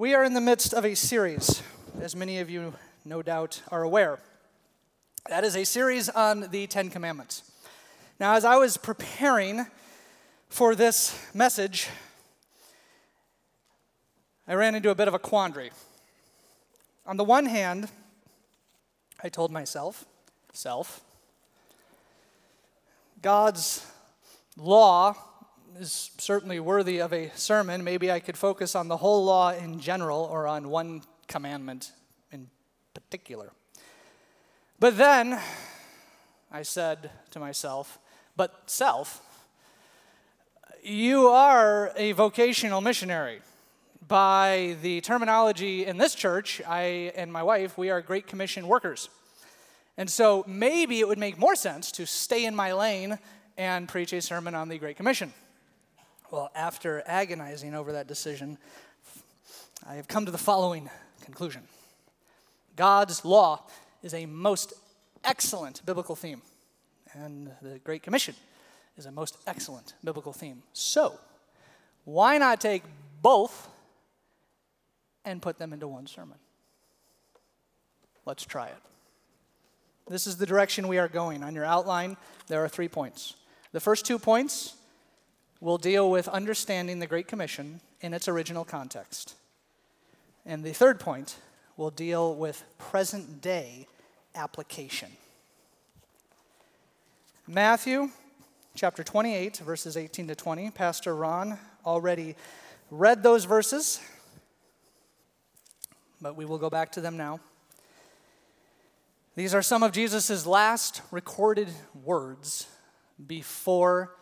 We are in the midst of a series, as many of you no doubt are aware. That is a series on the Ten Commandments. Now, as I was preparing for this message, I ran into a bit of a quandary. On the one hand, I told myself, self, God's law is certainly worthy of a sermon. Maybe I could focus on the whole law in general or on one commandment in particular. But then I said to myself, but self, you are a vocational missionary. By the terminology in this church, I and my wife, we are Great Commission workers. And so maybe it would make more sense to stay in my lane and preach a sermon on the Great Commission. Well, after agonizing over that decision, I have come to the following conclusion God's law is a most excellent biblical theme, and the Great Commission is a most excellent biblical theme. So, why not take both and put them into one sermon? Let's try it. This is the direction we are going. On your outline, there are three points. The first two points will deal with understanding the Great Commission in its original context. And the third point will deal with present day application. Matthew chapter 28, verses 18 to 20. Pastor Ron already read those verses, but we will go back to them now. These are some of Jesus' last recorded words before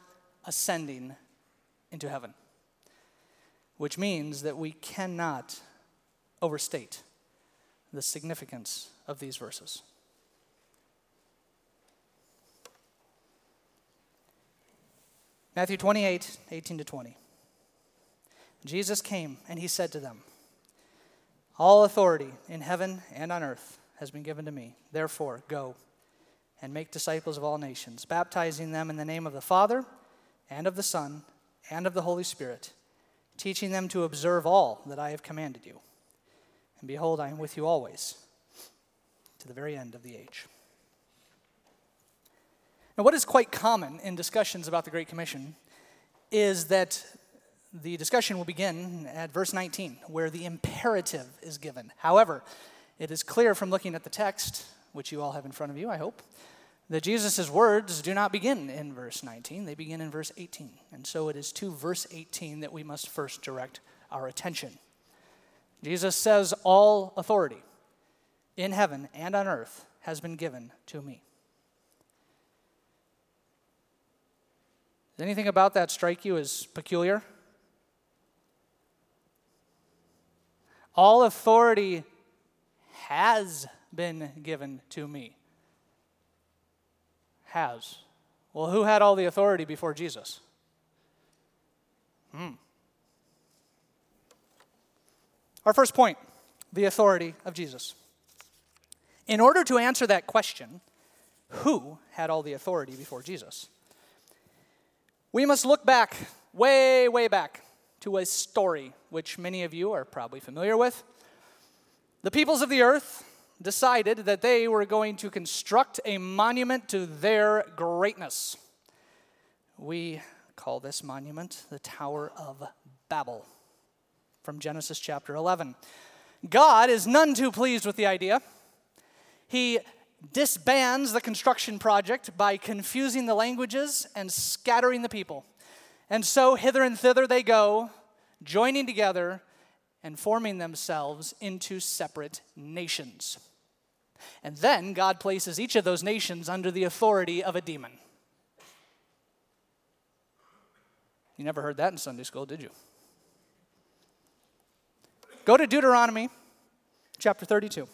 ascending into heaven, which means that we cannot overstate the significance of these verses. Matthew 28, 18 to 20. Jesus came and he said to them, All authority in heaven and on earth has been given to me. Therefore, go and make disciples of all nations, baptizing them in the name of the Father and of the Son and of the Holy Spirit, teaching them to observe all that I have commanded you. And behold, I am with you always to the very end of the age. Now, what is quite common in discussions about the Great Commission is that the discussion will begin at verse 19, where the imperative is given. However, it is clear from looking at the text, which you all have in front of you, I hope, that Jesus' words do not begin in verse 19, they begin in verse 18. And so it is to verse 18 that we must first direct our attention. Jesus says, All authority in heaven and on earth has been given to me. Does anything about that strike you as peculiar? All authority has been given to me has. Well, who had all the authority before Jesus? Hmm. Our first point the authority of Jesus. In order to answer that question, who had all the authority before Jesus? We must look back, way, way back, to a story which many of you are probably familiar with. The peoples of the earth decided that they were going to construct a monument to their greatness. We call this monument the Tower of Babel from Genesis chapter 11. God is none too pleased with the idea. He disbands the construction project by confusing the languages and scattering the people. And so hither and thither they go, joining together and forming themselves into separate nations. And then God places each of those nations under the authority of a demon. You never heard that in Sunday school, did you? Go to Deuteronomy chapter 32.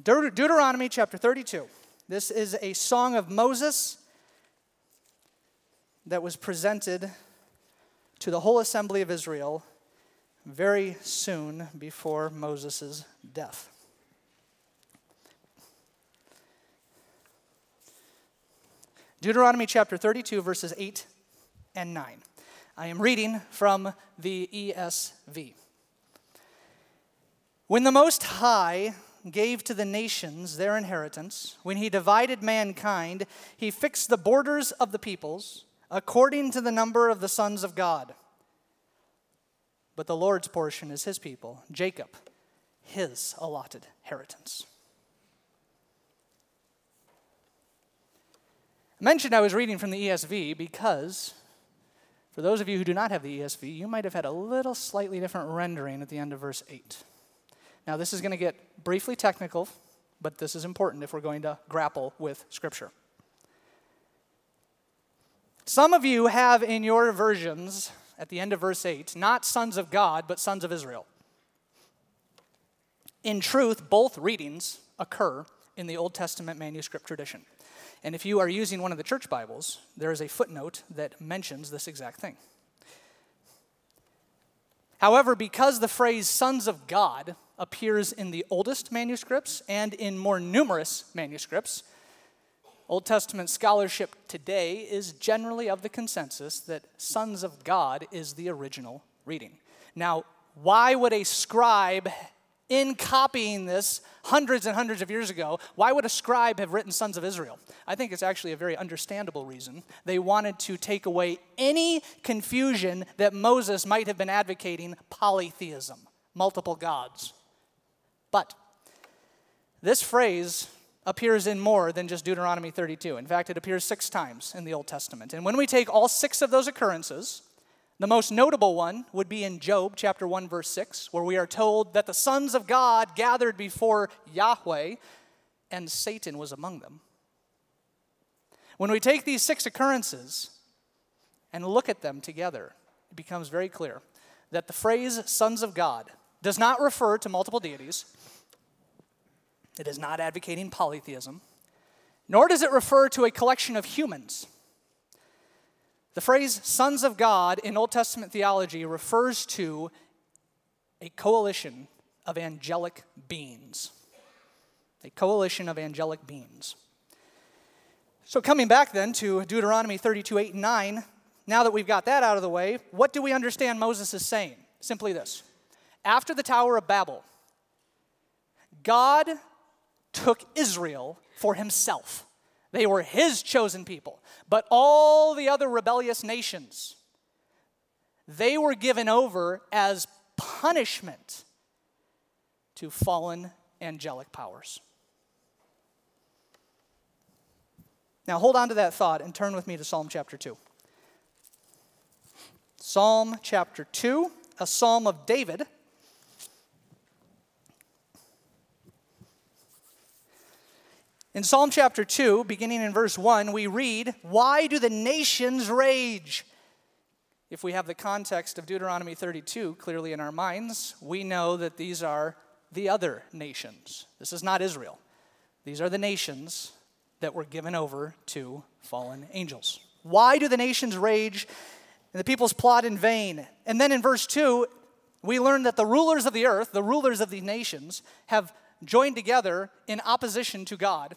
De- Deuteronomy chapter 32. This is a song of Moses that was presented to the whole assembly of Israel very soon before Moses' death. Deuteronomy chapter 32, verses 8 and 9. I am reading from the ESV. When the Most High gave to the nations their inheritance, when he divided mankind, he fixed the borders of the peoples according to the number of the sons of God. But the Lord's portion is his people, Jacob, his allotted inheritance. I mentioned I was reading from the ESV because, for those of you who do not have the ESV, you might have had a little slightly different rendering at the end of verse 8. Now, this is going to get briefly technical, but this is important if we're going to grapple with Scripture. Some of you have in your versions, at the end of verse 8, not sons of God, but sons of Israel. In truth, both readings occur in the Old Testament manuscript tradition. And if you are using one of the church Bibles, there is a footnote that mentions this exact thing. However, because the phrase sons of God appears in the oldest manuscripts and in more numerous manuscripts, Old Testament scholarship today is generally of the consensus that sons of God is the original reading. Now, why would a scribe in copying this hundreds and hundreds of years ago, why would a scribe have written Sons of Israel? I think it's actually a very understandable reason. They wanted to take away any confusion that Moses might have been advocating polytheism, multiple gods. But this phrase appears in more than just Deuteronomy 32. In fact, it appears six times in the Old Testament. And when we take all six of those occurrences, the most notable one would be in Job chapter 1 verse 6 where we are told that the sons of God gathered before Yahweh and Satan was among them. When we take these six occurrences and look at them together, it becomes very clear that the phrase sons of God does not refer to multiple deities. It is not advocating polytheism, nor does it refer to a collection of humans. The phrase sons of God in Old Testament theology refers to a coalition of angelic beings. A coalition of angelic beings. So, coming back then to Deuteronomy 32 8 and 9, now that we've got that out of the way, what do we understand Moses is saying? Simply this After the Tower of Babel, God took Israel for himself. They were his chosen people. But all the other rebellious nations, they were given over as punishment to fallen angelic powers. Now hold on to that thought and turn with me to Psalm chapter 2. Psalm chapter 2, a psalm of David In Psalm chapter 2, beginning in verse 1, we read, Why do the nations rage? If we have the context of Deuteronomy 32 clearly in our minds, we know that these are the other nations. This is not Israel. These are the nations that were given over to fallen angels. Why do the nations rage and the peoples plot in vain? And then in verse 2, we learn that the rulers of the earth, the rulers of the nations, have joined together in opposition to God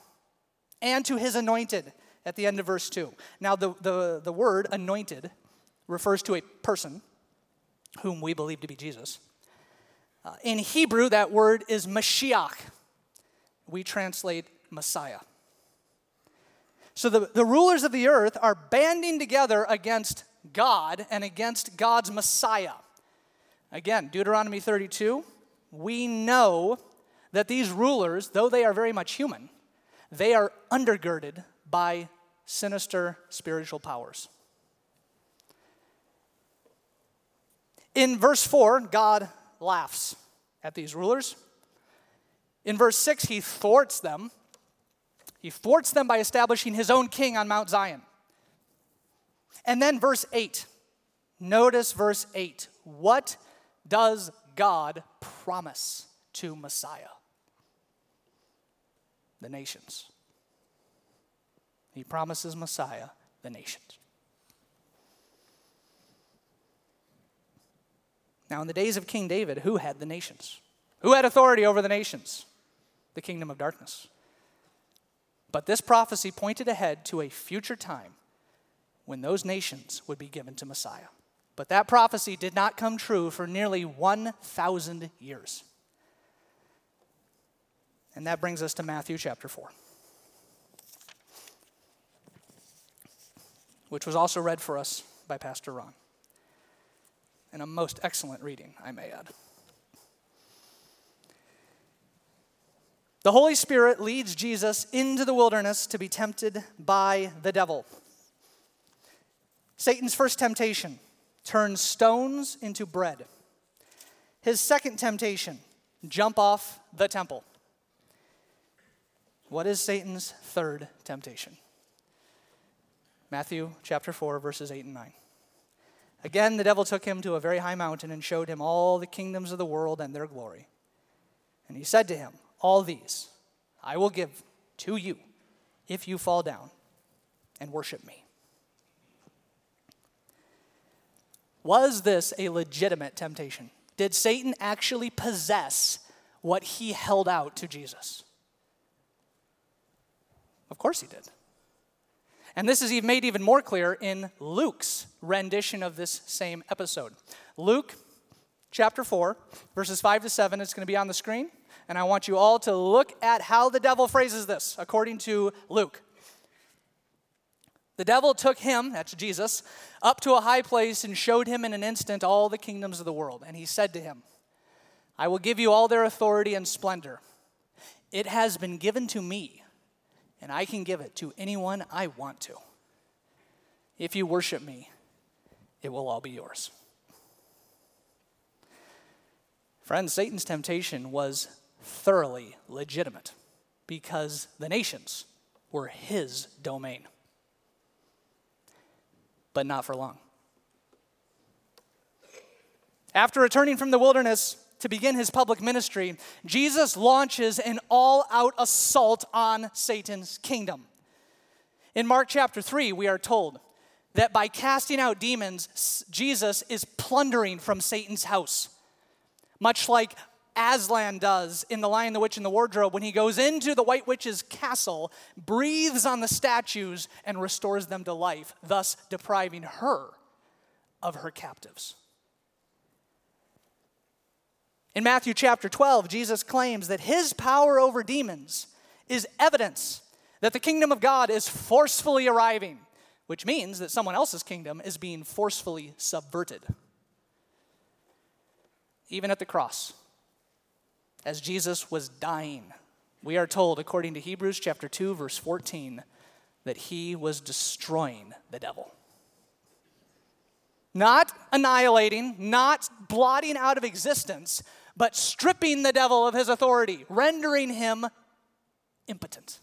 and to his anointed at the end of verse 2. Now, the, the, the word anointed refers to a person whom we believe to be Jesus. Uh, in Hebrew, that word is Mashiach. We translate Messiah. So the, the rulers of the earth are banding together against God and against God's Messiah. Again, Deuteronomy 32, we know that these rulers, though they are very much human, they are undergirded by sinister spiritual powers. In verse 4, God laughs at these rulers. In verse 6, he thwarts them. He thwarts them by establishing his own king on Mount Zion. And then verse 8. Notice verse 8. What does God promise to Messiah? The nations. He promises Messiah the nations. Now, in the days of King David, who had the nations? Who had authority over the nations? The kingdom of darkness. But this prophecy pointed ahead to a future time when those nations would be given to Messiah. But that prophecy did not come true for nearly 1,000 years. And that brings us to Matthew chapter 4, which was also read for us by Pastor Ron. And a most excellent reading, I may add. The Holy Spirit leads Jesus into the wilderness to be tempted by the devil. Satan's first temptation turns stones into bread. His second temptation, jump off the temple. What is Satan's third temptation? Matthew chapter 4, verses 8 and 9. Again, the devil took him to a very high mountain and showed him all the kingdoms of the world and their glory. And he said to him, All these I will give to you if you fall down and worship me. Was this a legitimate temptation? Did Satan actually possess what he held out to Jesus? Of course he did. And this is made even more clear in Luke's rendition of this same episode. Luke chapter 4, verses 5 to 7, it's going to be on the screen. And I want you all to look at how the devil phrases this, according to Luke. The devil took him, that's Jesus, up to a high place and showed him in an instant all the kingdoms of the world. And he said to him, I will give you all their authority and splendor. It has been given to me and I can give it to anyone I want to. If you worship me, it will all be yours. Friends, Satan's temptation was thoroughly legitimate because the nations were his domain. But not for long. After returning from the wilderness, to begin his public ministry, Jesus launches an all out assault on Satan's kingdom. In Mark chapter 3, we are told that by casting out demons, Jesus is plundering from Satan's house, much like Aslan does in The Lion, the Witch, and the Wardrobe when he goes into the White Witch's castle, breathes on the statues, and restores them to life, thus depriving her of her captives. In Matthew chapter 12, Jesus claims that his power over demons is evidence that the kingdom of God is forcefully arriving, which means that someone else's kingdom is being forcefully subverted. Even at the cross, as Jesus was dying, we are told, according to Hebrews chapter 2, verse 14, that he was destroying the devil. Not annihilating, not blotting out of existence, but stripping the devil of his authority, rendering him impotent.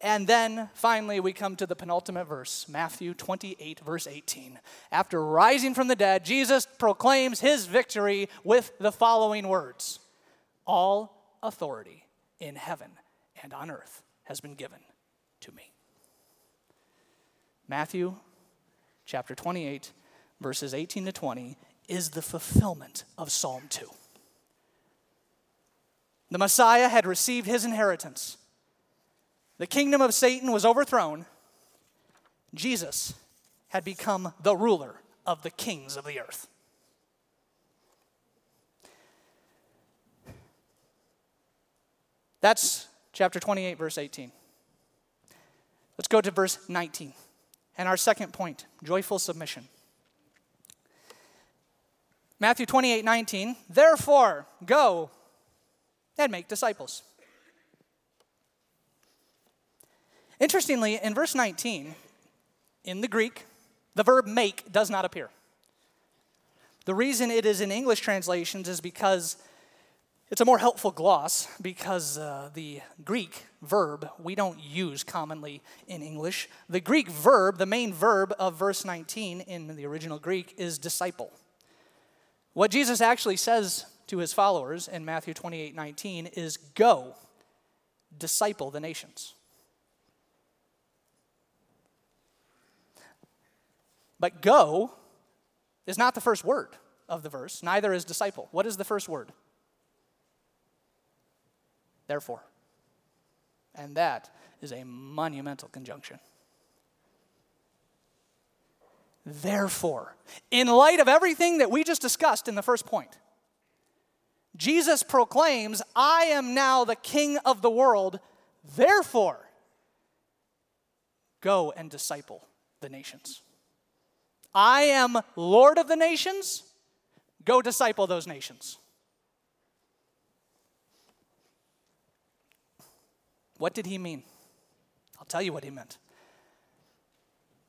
And then finally, we come to the penultimate verse, Matthew 28, verse 18. After rising from the dead, Jesus proclaims his victory with the following words All authority in heaven and on earth has been given to me. Matthew chapter 28, verses 18 to 20 is the fulfillment of Psalm 2. The Messiah had received his inheritance. The kingdom of Satan was overthrown. Jesus had become the ruler of the kings of the earth. That's chapter 28, verse 18. Let's go to verse 19. And our second point joyful submission. Matthew 28 19, therefore, go and make disciples. Interestingly, in verse 19, in the Greek, the verb make does not appear. The reason it is in English translations is because it's a more helpful gloss because uh, the Greek verb we don't use commonly in English. The Greek verb, the main verb of verse 19 in the original Greek, is disciple. What Jesus actually says to his followers in Matthew 28 19 is go, disciple the nations. But go is not the first word of the verse, neither is disciple. What is the first word? Therefore. And that is a monumental conjunction. Therefore, in light of everything that we just discussed in the first point, Jesus proclaims, I am now the king of the world, therefore, go and disciple the nations. I am Lord of the nations, go disciple those nations. What did he mean? I'll tell you what he meant.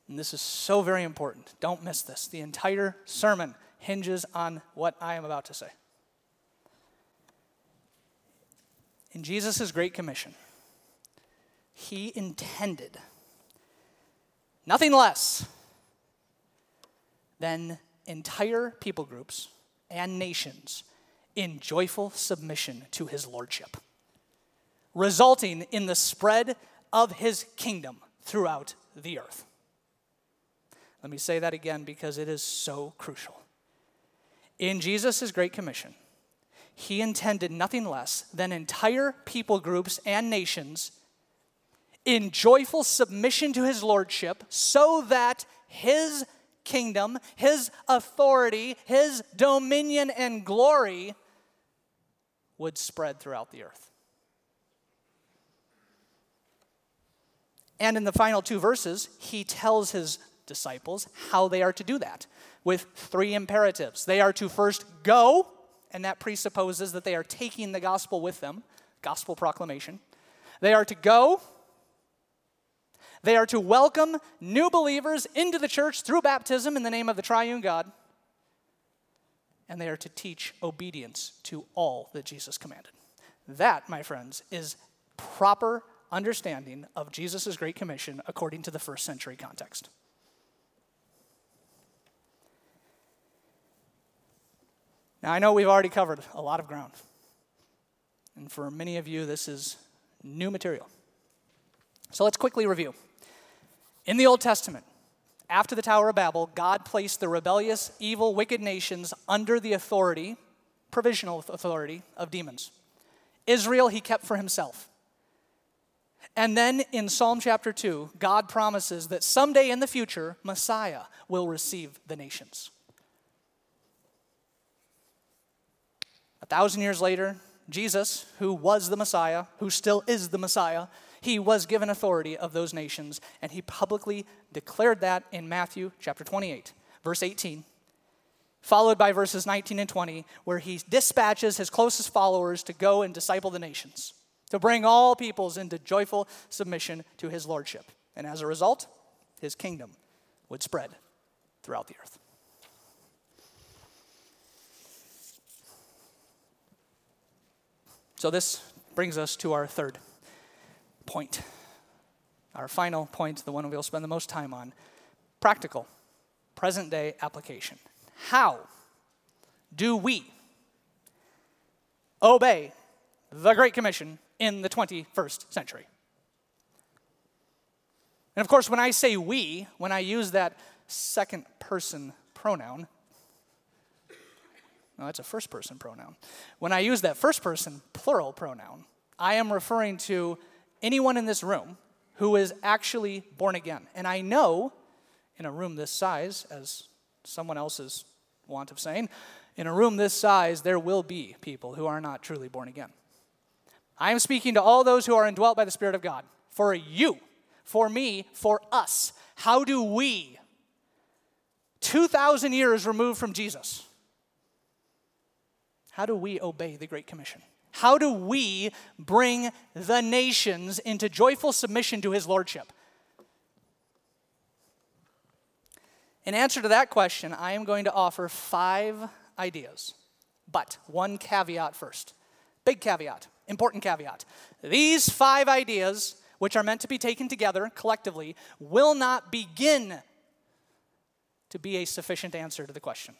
And this is so very important. Don't miss this. The entire sermon hinges on what I am about to say. In Jesus' Great Commission, he intended nothing less than entire people groups and nations in joyful submission to his lordship, resulting in the spread of his kingdom throughout the earth. Let me say that again because it is so crucial. In Jesus' Great Commission, he intended nothing less than entire people groups and nations in joyful submission to his lordship so that his kingdom, his authority, his dominion and glory would spread throughout the earth. And in the final two verses, he tells his disciples how they are to do that with three imperatives. They are to first go, and that presupposes that they are taking the gospel with them, gospel proclamation. They are to go, they are to welcome new believers into the church through baptism in the name of the triune God. And they are to teach obedience to all that Jesus commanded. That, my friends, is proper understanding of Jesus' Great Commission according to the first century context. Now, I know we've already covered a lot of ground. And for many of you, this is new material. So let's quickly review. In the Old Testament, after the Tower of Babel, God placed the rebellious, evil, wicked nations under the authority, provisional authority, of demons. Israel he kept for himself. And then in Psalm chapter 2, God promises that someday in the future, Messiah will receive the nations. A thousand years later, Jesus, who was the Messiah, who still is the Messiah, he was given authority of those nations, and he publicly declared that in Matthew chapter 28, verse 18, followed by verses 19 and 20, where he dispatches his closest followers to go and disciple the nations, to bring all peoples into joyful submission to his lordship. And as a result, his kingdom would spread throughout the earth. So, this brings us to our third point. Our final point, the one we'll spend the most time on practical, present day application. How do we obey the Great Commission in the 21st century? And of course, when I say we, when I use that second person pronoun, no, that's a first person pronoun. When I use that first person plural pronoun, I am referring to anyone in this room who is actually born again. And I know in a room this size, as someone else's want of saying, in a room this size, there will be people who are not truly born again. I am speaking to all those who are indwelt by the Spirit of God. For you, for me, for us. How do we, 2,000 years removed from Jesus, how do we obey the Great Commission? How do we bring the nations into joyful submission to his lordship? In answer to that question, I am going to offer five ideas, but one caveat first. Big caveat, important caveat. These five ideas, which are meant to be taken together collectively, will not begin to be a sufficient answer to the question.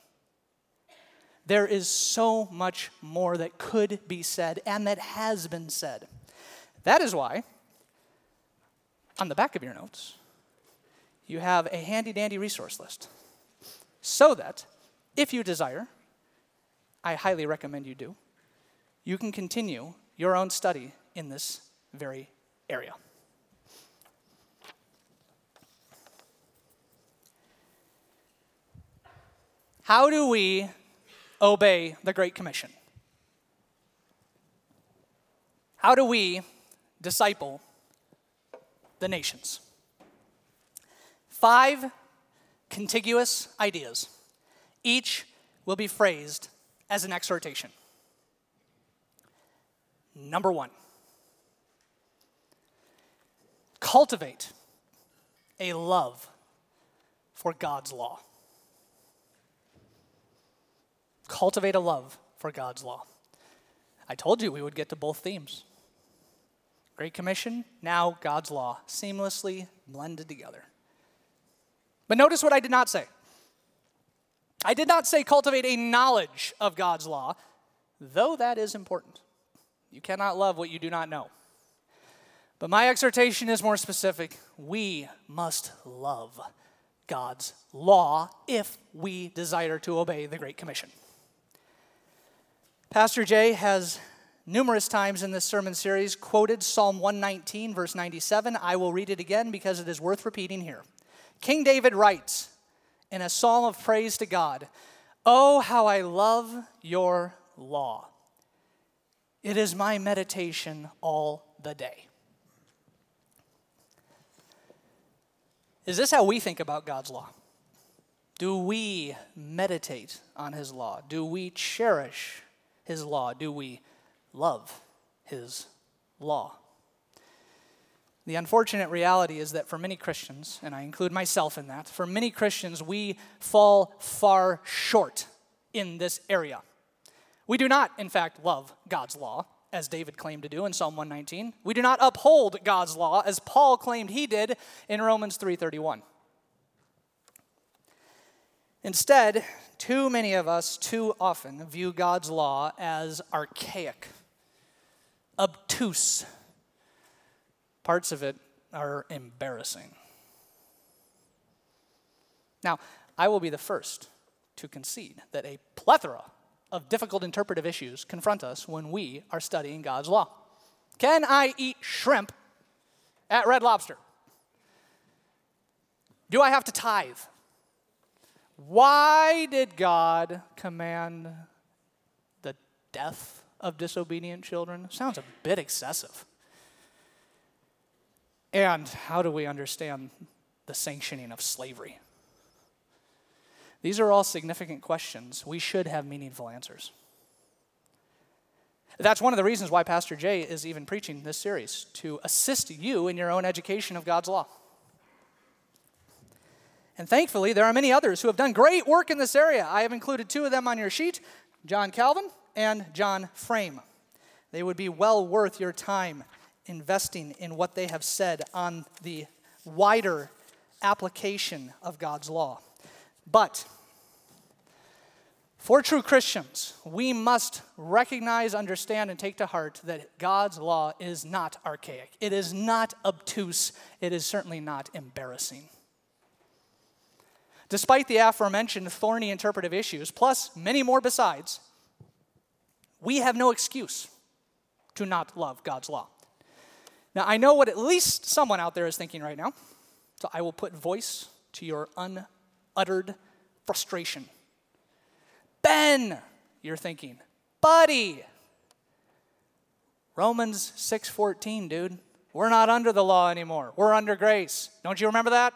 There is so much more that could be said and that has been said. That is why, on the back of your notes, you have a handy dandy resource list. So that, if you desire, I highly recommend you do, you can continue your own study in this very area. How do we obey the Great Commission. How do we disciple the nations? Five contiguous ideas. Each will be phrased as an exhortation. Number one, cultivate a love for God's law. Cultivate a love for God's law. I told you we would get to both themes. Great Commission, now God's law, seamlessly blended together. But notice what I did not say. I did not say cultivate a knowledge of God's law, though that is important. You cannot love what you do not know. But my exhortation is more specific. We must love God's law if we desire to obey the Great Commission. Pastor Jay has numerous times in this sermon series quoted Psalm 119, verse 97. I will read it again because it is worth repeating here. King David writes in a psalm of praise to God Oh, how I love your law! It is my meditation all the day. Is this how we think about God's law? Do we meditate on His law? Do we cherish His law? Do we love His law? The unfortunate reality is that for many Christians, and I include myself in that, for many Christians, we fall far short in this area. We do not, in fact, love God's law, as David claimed to do in Psalm 119. We do not uphold God's law, as Paul claimed he did in Romans 3:31. Instead, too many of us too often view God's law as archaic, obtuse, Parts of it are embarrassing. Now, I will be the first to concede that a plethora of difficult interpretive issues confront us when we are studying God's law. Can I eat shrimp at Red Lobster? Do I have to tithe? Why did God command the death of disobedient children? Sounds a bit excessive. And how do we understand the sanctioning of slavery? These are all significant questions. We should have meaningful answers. That's one of the reasons why Pastor Jay is even preaching this series to assist you in your own education of God's law. And thankfully, there are many others who have done great work in this area. I have included two of them on your sheet John Calvin and John Frame. They would be well worth your time investing in what they have said on the wider application of God's law. But for true Christians, we must recognize, understand, and take to heart that God's law is not archaic. It is not obtuse. It is certainly not embarrassing. Despite the aforementioned thorny interpretive issues, plus many more besides, we have no excuse to not love God's law. Now, I know what at least someone out there is thinking right now, so I will put voice to your unuttered frustration. Ben, you're thinking, buddy. Romans 6:14, dude. We're not under the law anymore. We're under grace. Don't you remember that?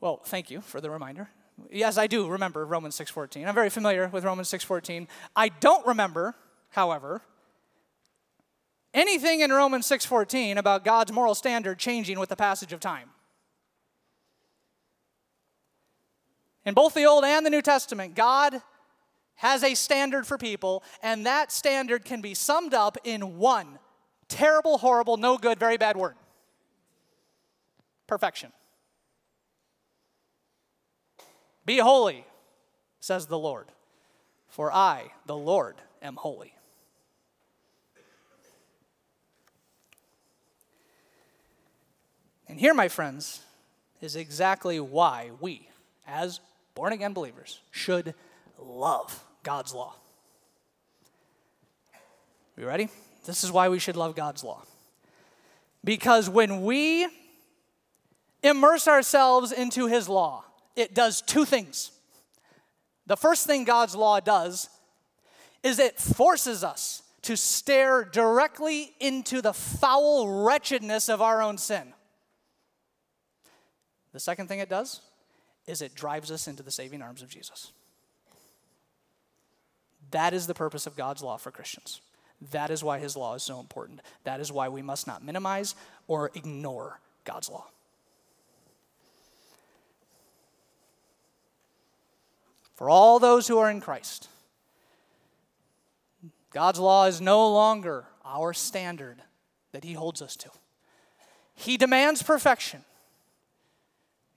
Well, thank you for the reminder. Yes, I do remember Romans 6:14. I'm very familiar with Romans 6:14. I don't remember, however, anything in Romans 6:14 about God's moral standard changing with the passage of time. In both the Old and the New Testament, God has a standard for people, and that standard can be summed up in one terrible, horrible, no good, very bad word perfection. Be holy, says the Lord, for I, the Lord, am holy. And here, my friends, is exactly why we, as born again believers, should love God's law. You ready? This is why we should love God's law. Because when we immerse ourselves into His law, it does two things. The first thing God's law does is it forces us to stare directly into the foul wretchedness of our own sin. The second thing it does is it drives us into the saving arms of Jesus. That is the purpose of God's law for Christians. That is why his law is so important. That is why we must not minimize or ignore God's law. For all those who are in Christ, God's law is no longer our standard that he holds us to. He demands perfection.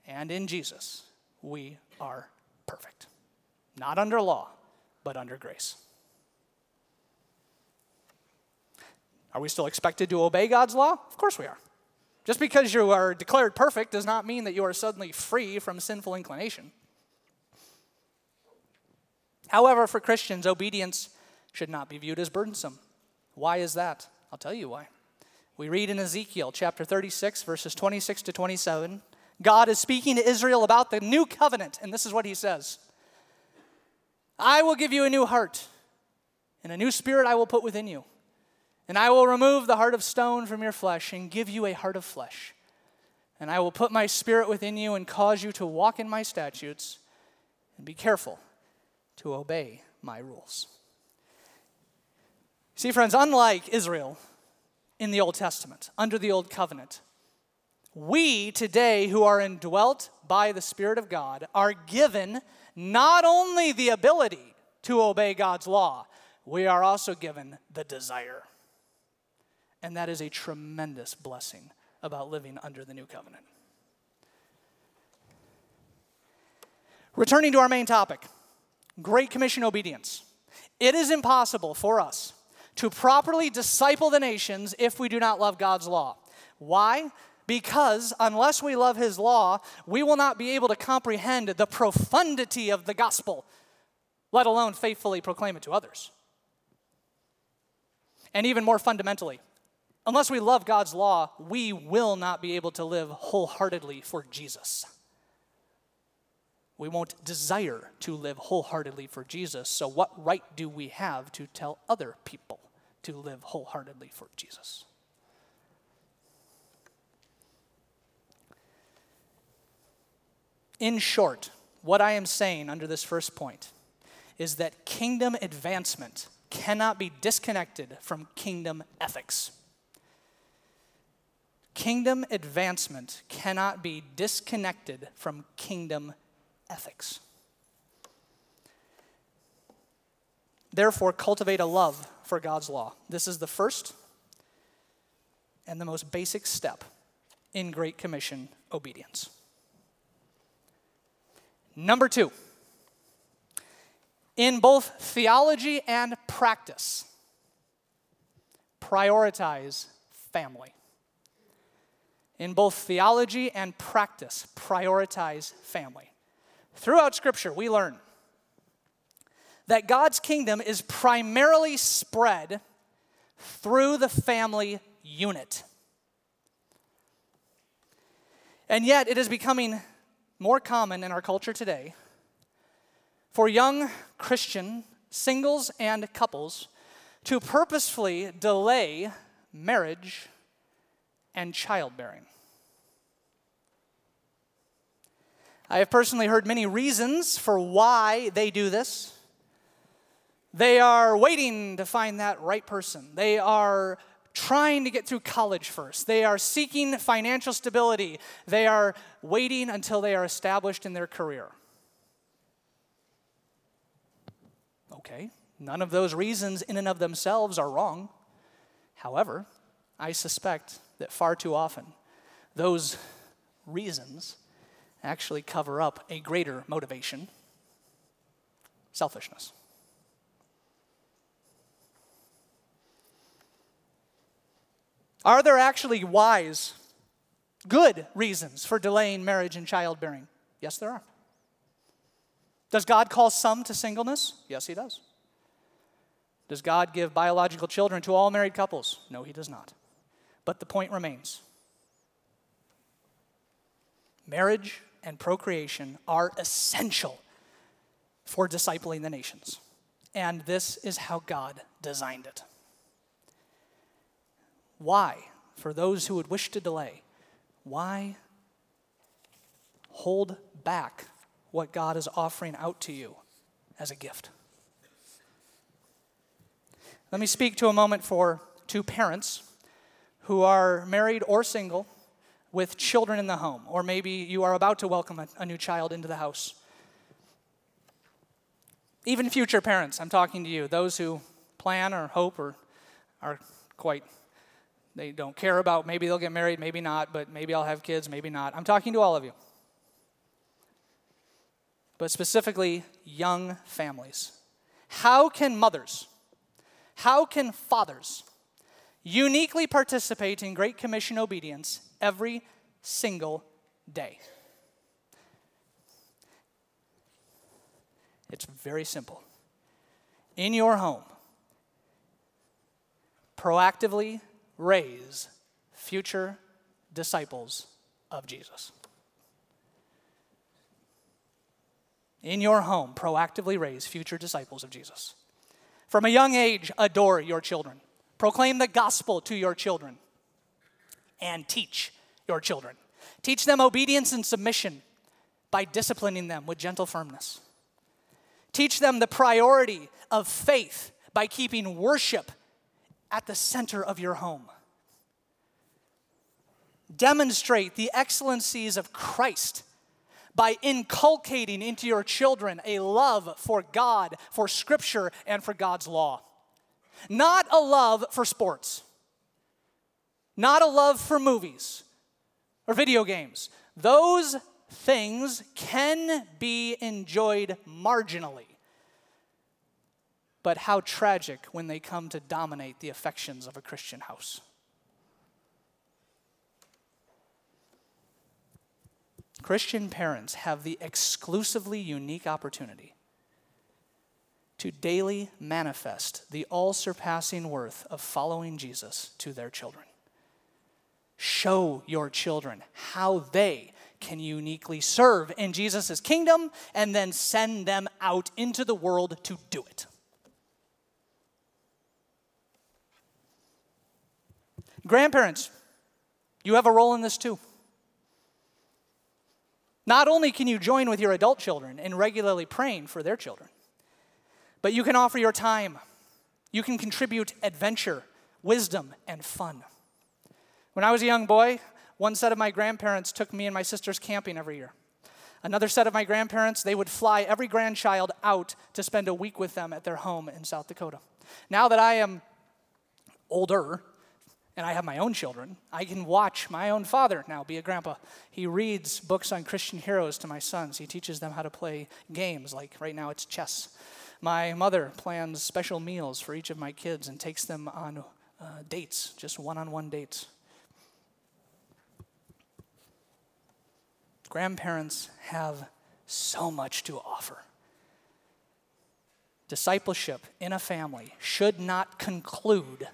And in Jesus, we are perfect. Not under law, but under grace. Are we still expected to obey God's law? Of course we are. Just because you are declared perfect does not mean that you are suddenly free from sinful inclination. However, for Christians, obedience should not be viewed as burdensome. Why is that? I'll tell you why. We read in Ezekiel chapter 36, verses 26 to 27. God is speaking to Israel about the new covenant, and this is what he says I will give you a new heart, and a new spirit I will put within you. And I will remove the heart of stone from your flesh and give you a heart of flesh. And I will put my spirit within you and cause you to walk in my statutes and be careful to obey my rules. See, friends, unlike Israel in the Old Testament, under the Old Covenant, we today who are indwelt by the Spirit of God are given not only the ability to obey God's law, we are also given the desire. And that is a tremendous blessing about living under the new covenant. Returning to our main topic Great Commission obedience. It is impossible for us to properly disciple the nations if we do not love God's law. Why? Because unless we love His law, we will not be able to comprehend the profundity of the gospel, let alone faithfully proclaim it to others. And even more fundamentally, Unless we love God's law, we will not be able to live wholeheartedly for Jesus. We won't desire to live wholeheartedly for Jesus, so what right do we have to tell other people to live wholeheartedly for Jesus? In short, what I am saying under this first point is that kingdom advancement cannot be disconnected from kingdom ethics. Kingdom advancement cannot be disconnected from kingdom ethics. Therefore, cultivate a love for God's law. This is the first and the most basic step in Great Commission obedience. Number two, in both theology and practice, prioritize family in both theology and practice, prioritize family. Throughout Scripture, we learn that God's kingdom is primarily spread through the family unit. And yet, it is becoming more common in our culture today for young Christian singles and couples to purposefully delay marriage and childbearing. I have personally heard many reasons for why they do this. They are waiting to find that right person. They are trying to get through college first. They are seeking financial stability. They are waiting until they are established in their career. Okay, none of those reasons in and of themselves are wrong. However, I suspect that far too often those reasons actually cover up a greater motivation selfishness. Are there actually wise, good reasons for delaying marriage and childbearing? Yes, there are. Does God call some to singleness? Yes, He does. Does God give biological children to all married couples? No, He does not. But the point remains marriage and procreation are essential for discipling the nations. And this is how God designed it. Why? For those who would wish to delay, why hold back what God is offering out to you as a gift? Let me speak to a moment for two parents who are married or single with children in the home, or maybe you are about to welcome a, a new child into the house. Even future parents, I'm talking to you, those who plan or hope or are quite they don't care about maybe they'll get married, maybe not, but maybe I'll have kids, maybe not. I'm talking to all of you. But specifically, young families. How can mothers, how can fathers uniquely participate in Great Commission obedience every single day? It's very simple. In your home, proactively raise future disciples of Jesus. In your home, proactively raise future disciples of Jesus. From a young age, adore your children. Proclaim the gospel to your children and teach your children. Teach them obedience and submission by disciplining them with gentle firmness. Teach them the priority of faith by keeping worship at the center of your home. Demonstrate the excellencies of Christ by inculcating into your children a love for God, for Scripture, and for God's law. Not a love for sports, not a love for movies or video games. Those things can be enjoyed marginally but how tragic when they come to dominate the affections of a Christian house. Christian parents have the exclusively unique opportunity to daily manifest the all surpassing worth of following Jesus to their children. Show your children how they can uniquely serve in Jesus' kingdom and then send them out into the world to do it. Grandparents, you have a role in this too. Not only can you join with your adult children in regularly praying for their children, but you can offer your time. You can contribute adventure, wisdom, and fun. When I was a young boy, one set of my grandparents took me and my sisters camping every year. Another set of my grandparents, they would fly every grandchild out to spend a week with them at their home in South Dakota. Now that I am older, and I have my own children, I can watch my own father now be a grandpa. He reads books on Christian heroes to my sons. He teaches them how to play games, like right now it's chess. My mother plans special meals for each of my kids and takes them on uh, dates, just one on one dates. Grandparents have so much to offer. Discipleship in a family should not conclude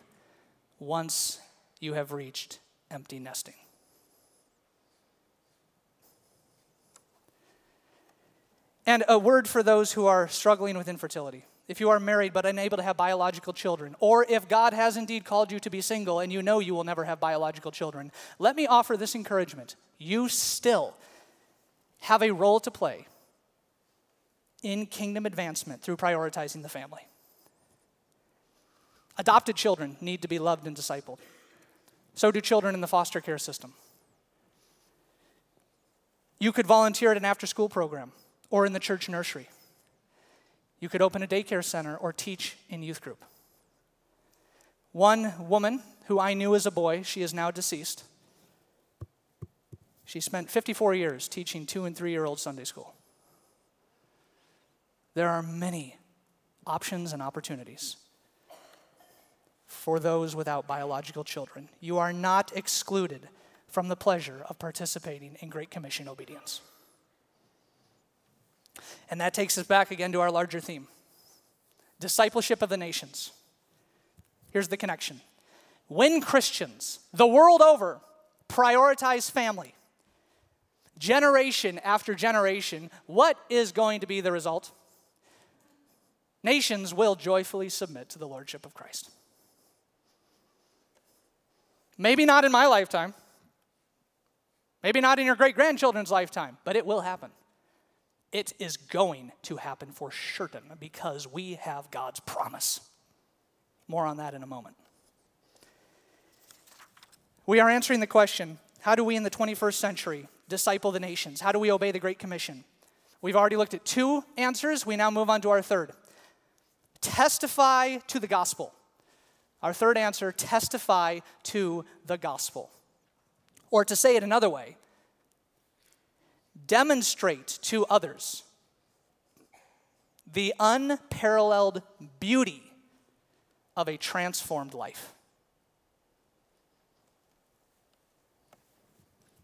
once you have reached empty nesting. And a word for those who are struggling with infertility. If you are married but unable to have biological children, or if God has indeed called you to be single and you know you will never have biological children, let me offer this encouragement. You still have a role to play in kingdom advancement through prioritizing the family. Adopted children need to be loved and discipled. So do children in the foster care system. You could volunteer at an after school program or in the church nursery. You could open a daycare center or teach in youth group. One woman who I knew as a boy, she is now deceased. She spent 54 years teaching two and three year old Sunday school. There are many options and opportunities for those without biological children. You are not excluded from the pleasure of participating in Great Commission obedience. And that takes us back again to our larger theme discipleship of the nations. Here's the connection. When Christians, the world over, prioritize family, generation after generation, what is going to be the result? Nations will joyfully submit to the Lordship of Christ. Maybe not in my lifetime. Maybe not in your great grandchildren's lifetime, but it will happen. It is going to happen for certain because we have God's promise. More on that in a moment. We are answering the question how do we in the 21st century disciple the nations? How do we obey the Great Commission? We've already looked at two answers. We now move on to our third testify to the gospel. Our third answer testify to the gospel. Or to say it another way, demonstrate to others the unparalleled beauty of a transformed life.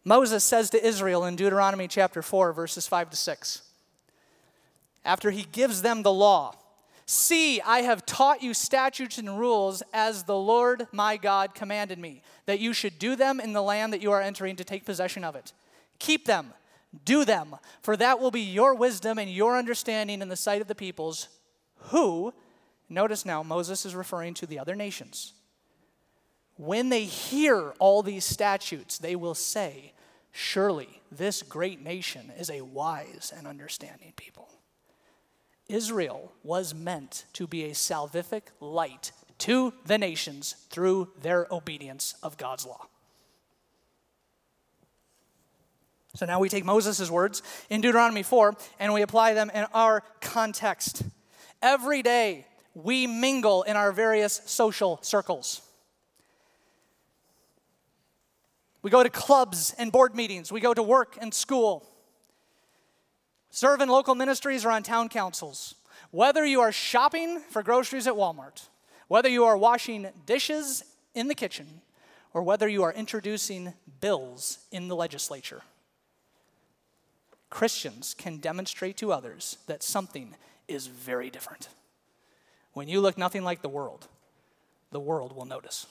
Moses says to Israel in Deuteronomy chapter 4, verses 5 to 6, after he gives them the law, See, I have taught you statutes and rules as the Lord my God commanded me, that you should do them in the land that you are entering to take possession of it. Keep them, do them, for that will be your wisdom and your understanding in the sight of the peoples, who, notice now, Moses is referring to the other nations. When they hear all these statutes, they will say, Surely this great nation is a wise and understanding people. Israel was meant to be a salvific light to the nations through their obedience of God's law. So now we take Moses' words in Deuteronomy 4 and we apply them in our context. Every day we mingle in our various social circles. We go to clubs and board meetings, we go to work and school serve in local ministries or on town councils. Whether you are shopping for groceries at Walmart, whether you are washing dishes in the kitchen, or whether you are introducing bills in the legislature, Christians can demonstrate to others that something is very different. When you look nothing like the world, the world will notice.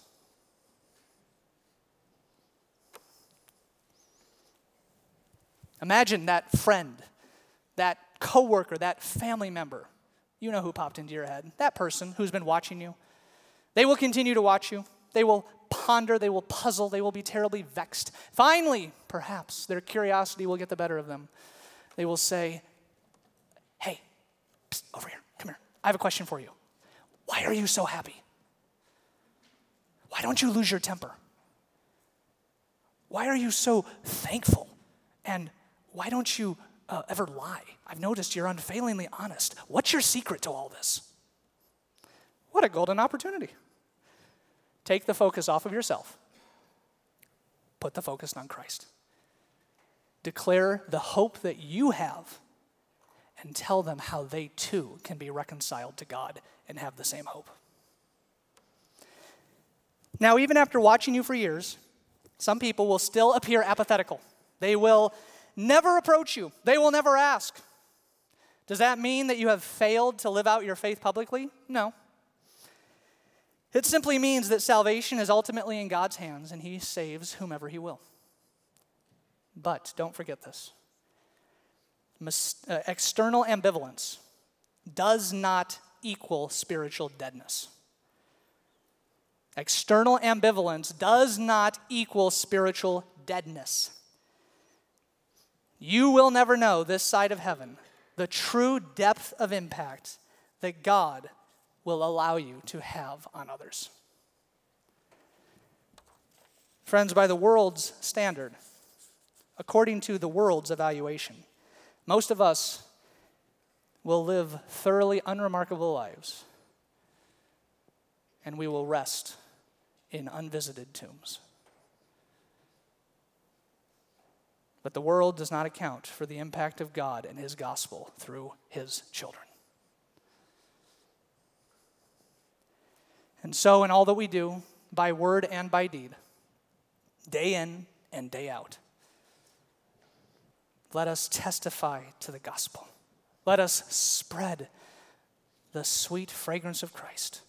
Imagine that friend that coworker, that family member, you know who popped into your head, that person who's been watching you. They will continue to watch you. They will ponder, they will puzzle, they will be terribly vexed. Finally, perhaps their curiosity will get the better of them. They will say, Hey, psst, over here, come here. I have a question for you. Why are you so happy? Why don't you lose your temper? Why are you so thankful? And why don't you uh, ever lie. I've noticed you're unfailingly honest. What's your secret to all this? What a golden opportunity. Take the focus off of yourself, put the focus on Christ. Declare the hope that you have and tell them how they too can be reconciled to God and have the same hope. Now, even after watching you for years, some people will still appear apathetical. They will never approach you, they will never ask. Does that mean that you have failed to live out your faith publicly? No. It simply means that salvation is ultimately in God's hands and He saves whomever He will. But don't forget this uh, external ambivalence does not equal spiritual deadness. External ambivalence does not equal spiritual deadness. You will never know this side of heaven the true depth of impact that God will allow you to have on others. Friends, by the world's standard, according to the world's evaluation, most of us will live thoroughly unremarkable lives and we will rest in unvisited tombs. But the world does not account for the impact of God and His gospel through His children. And so, in all that we do, by word and by deed, day in and day out, let us testify to the gospel. Let us spread the sweet fragrance of Christ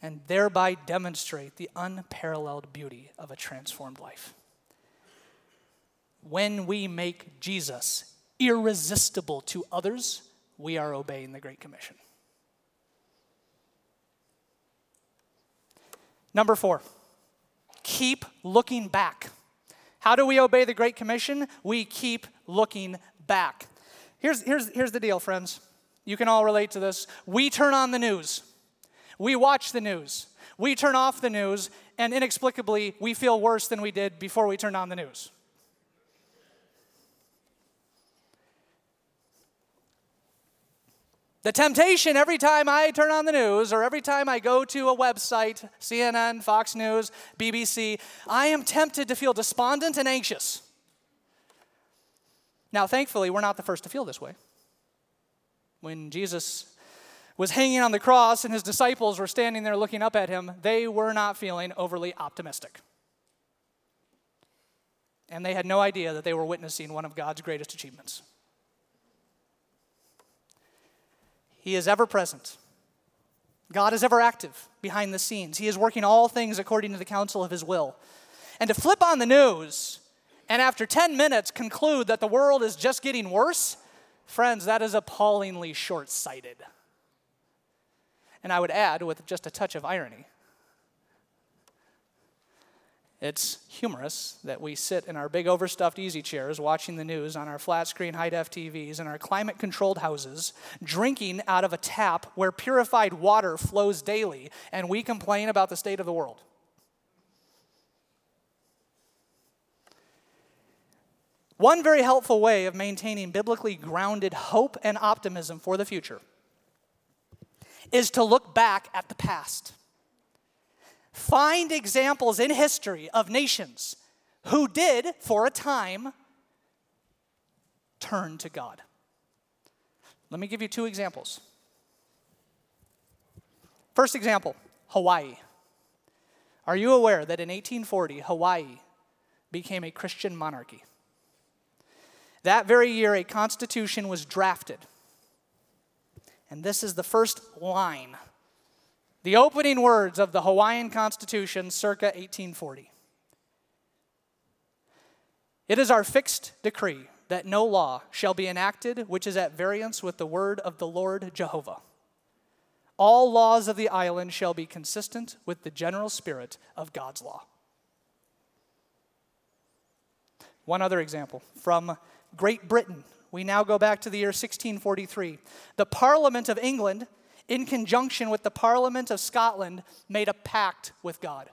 and thereby demonstrate the unparalleled beauty of a transformed life when we make Jesus irresistible to others, we are obeying the Great Commission. Number four, keep looking back. How do we obey the Great Commission? We keep looking back. Here's, here's, here's the deal, friends. You can all relate to this. We turn on the news, we watch the news, we turn off the news, and inexplicably, we feel worse than we did before we turned on the news. The temptation every time I turn on the news or every time I go to a website, CNN, Fox News, BBC, I am tempted to feel despondent and anxious. Now, thankfully, we're not the first to feel this way. When Jesus was hanging on the cross and his disciples were standing there looking up at him, they were not feeling overly optimistic. And they had no idea that they were witnessing one of God's greatest achievements. He is ever present. God is ever active behind the scenes. He is working all things according to the counsel of his will. And to flip on the news and after 10 minutes conclude that the world is just getting worse, friends, that is appallingly short sighted. And I would add, with just a touch of irony, it's humorous that we sit in our big overstuffed easy chairs watching the news on our flat screen high def TVs in our climate controlled houses, drinking out of a tap where purified water flows daily, and we complain about the state of the world. One very helpful way of maintaining biblically grounded hope and optimism for the future is to look back at the past. Find examples in history of nations who did, for a time, turn to God. Let me give you two examples. First example Hawaii. Are you aware that in 1840, Hawaii became a Christian monarchy? That very year, a constitution was drafted. And this is the first line the opening words of the Hawaiian Constitution circa 1840. It is our fixed decree that no law shall be enacted which is at variance with the word of the Lord Jehovah. All laws of the island shall be consistent with the general spirit of God's law. One other example from Great Britain. We now go back to the year 1643. The Parliament of England in conjunction with the Parliament of Scotland, made a pact with God.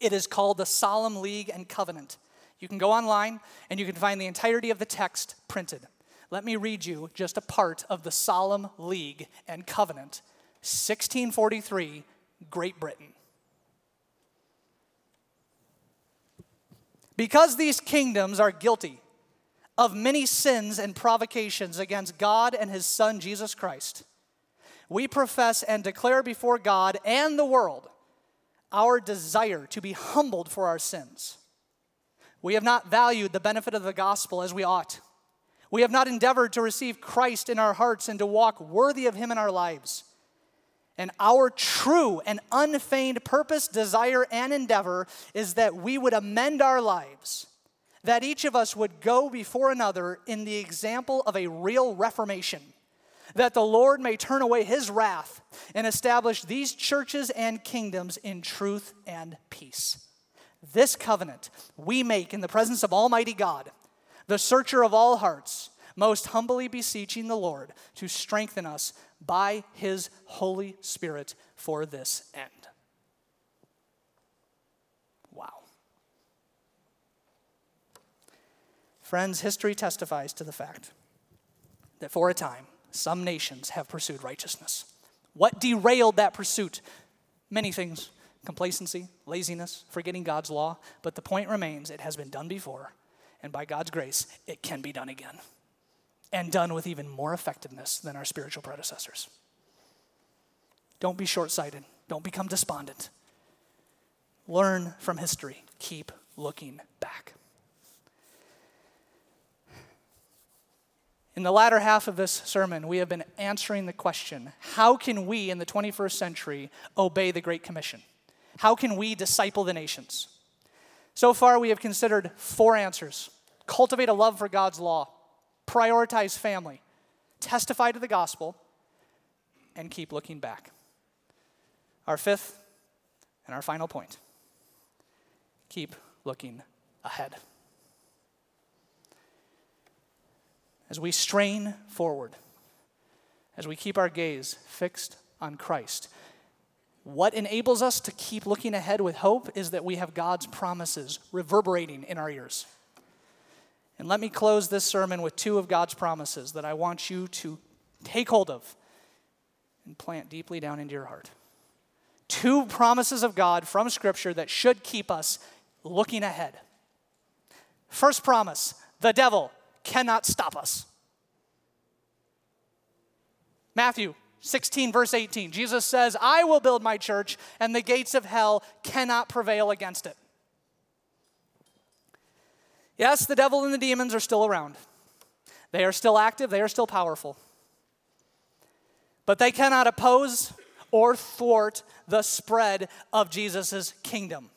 It is called the Solemn League and Covenant. You can go online and you can find the entirety of the text printed. Let me read you just a part of the Solemn League and Covenant, 1643, Great Britain. Because these kingdoms are guilty of many sins and provocations against God and his Son, Jesus Christ, we profess and declare before God and the world our desire to be humbled for our sins. We have not valued the benefit of the gospel as we ought. We have not endeavored to receive Christ in our hearts and to walk worthy of Him in our lives. And our true and unfeigned purpose, desire, and endeavor is that we would amend our lives, that each of us would go before another in the example of a real reformation that the Lord may turn away his wrath and establish these churches and kingdoms in truth and peace. This covenant we make in the presence of Almighty God, the searcher of all hearts, most humbly beseeching the Lord to strengthen us by his Holy Spirit for this end. Wow. Friends, history testifies to the fact that for a time, some nations have pursued righteousness. What derailed that pursuit? Many things complacency, laziness, forgetting God's law. But the point remains it has been done before, and by God's grace, it can be done again. And done with even more effectiveness than our spiritual predecessors. Don't be short sighted, don't become despondent. Learn from history, keep looking back. In the latter half of this sermon, we have been answering the question how can we in the 21st century obey the Great Commission? How can we disciple the nations? So far, we have considered four answers cultivate a love for God's law, prioritize family, testify to the gospel, and keep looking back. Our fifth and our final point keep looking ahead. As we strain forward, as we keep our gaze fixed on Christ, what enables us to keep looking ahead with hope is that we have God's promises reverberating in our ears. And let me close this sermon with two of God's promises that I want you to take hold of and plant deeply down into your heart. Two promises of God from Scripture that should keep us looking ahead. First promise the devil cannot stop us. Matthew 16, verse 18, Jesus says, I will build my church, and the gates of hell cannot prevail against it. Yes, the devil and the demons are still around. They are still active, they are still powerful. But they cannot oppose or thwart the spread of Jesus' kingdom.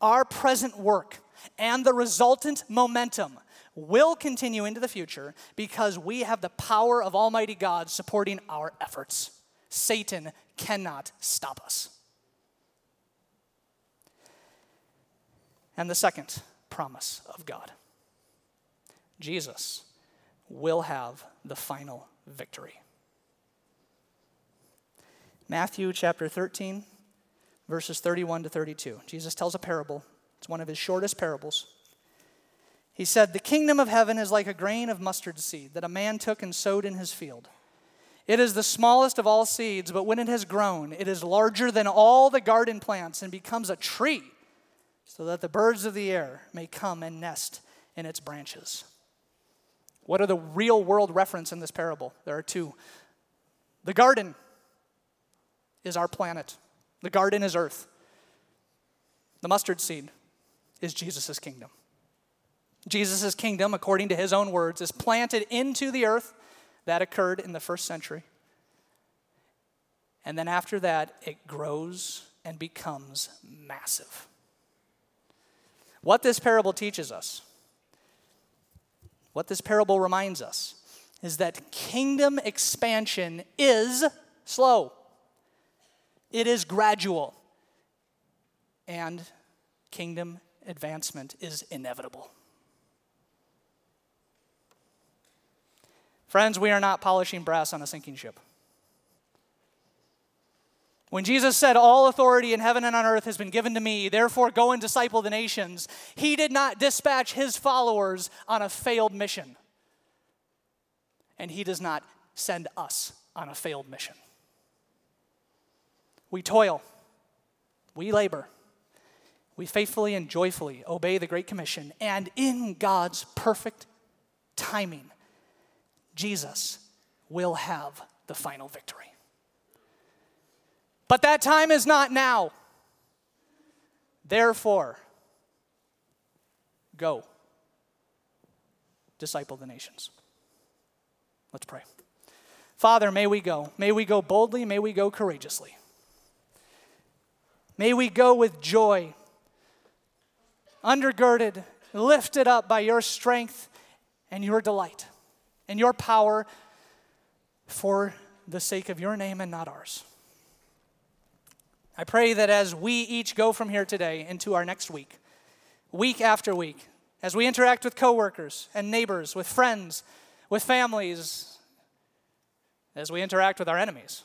Our present work and the resultant momentum will continue into the future because we have the power of Almighty God supporting our efforts. Satan cannot stop us. And the second promise of God Jesus will have the final victory. Matthew chapter 13, verses 31 to 32. Jesus tells a parable, it's one of his shortest parables. He said, The kingdom of heaven is like a grain of mustard seed that a man took and sowed in his field. It is the smallest of all seeds, but when it has grown, it is larger than all the garden plants and becomes a tree, so that the birds of the air may come and nest in its branches. What are the real world reference in this parable? There are two. The garden is our planet. The garden is earth. The mustard seed is Jesus' kingdom. Jesus' kingdom, according to his own words, is planted into the earth. That occurred in the first century. And then after that, it grows and becomes massive. What this parable teaches us, what this parable reminds us, is that kingdom expansion is slow, it is gradual, and kingdom advancement is inevitable. Friends, we are not polishing brass on a sinking ship. When Jesus said, All authority in heaven and on earth has been given to me, therefore go and disciple the nations, he did not dispatch his followers on a failed mission. And he does not send us on a failed mission. We toil, we labor, we faithfully and joyfully obey the Great Commission, and in God's perfect timing, Jesus will have the final victory. But that time is not now. Therefore, go, disciple the nations. Let's pray. Father, may we go. May we go boldly. May we go courageously. May we go with joy, undergirded, lifted up by your strength and your delight and your power for the sake of your name and not ours. I pray that as we each go from here today into our next week, week after week, as we interact with coworkers and neighbors, with friends, with families, as we interact with our enemies,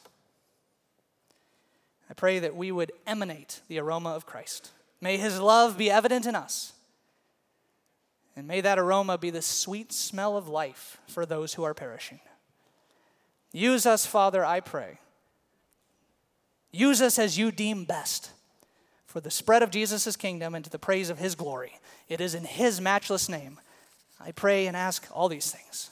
I pray that we would emanate the aroma of Christ. May his love be evident in us and may that aroma be the sweet smell of life for those who are perishing. Use us, Father, I pray. Use us as you deem best for the spread of Jesus' kingdom and to the praise of his glory. It is in his matchless name I pray and ask all these things.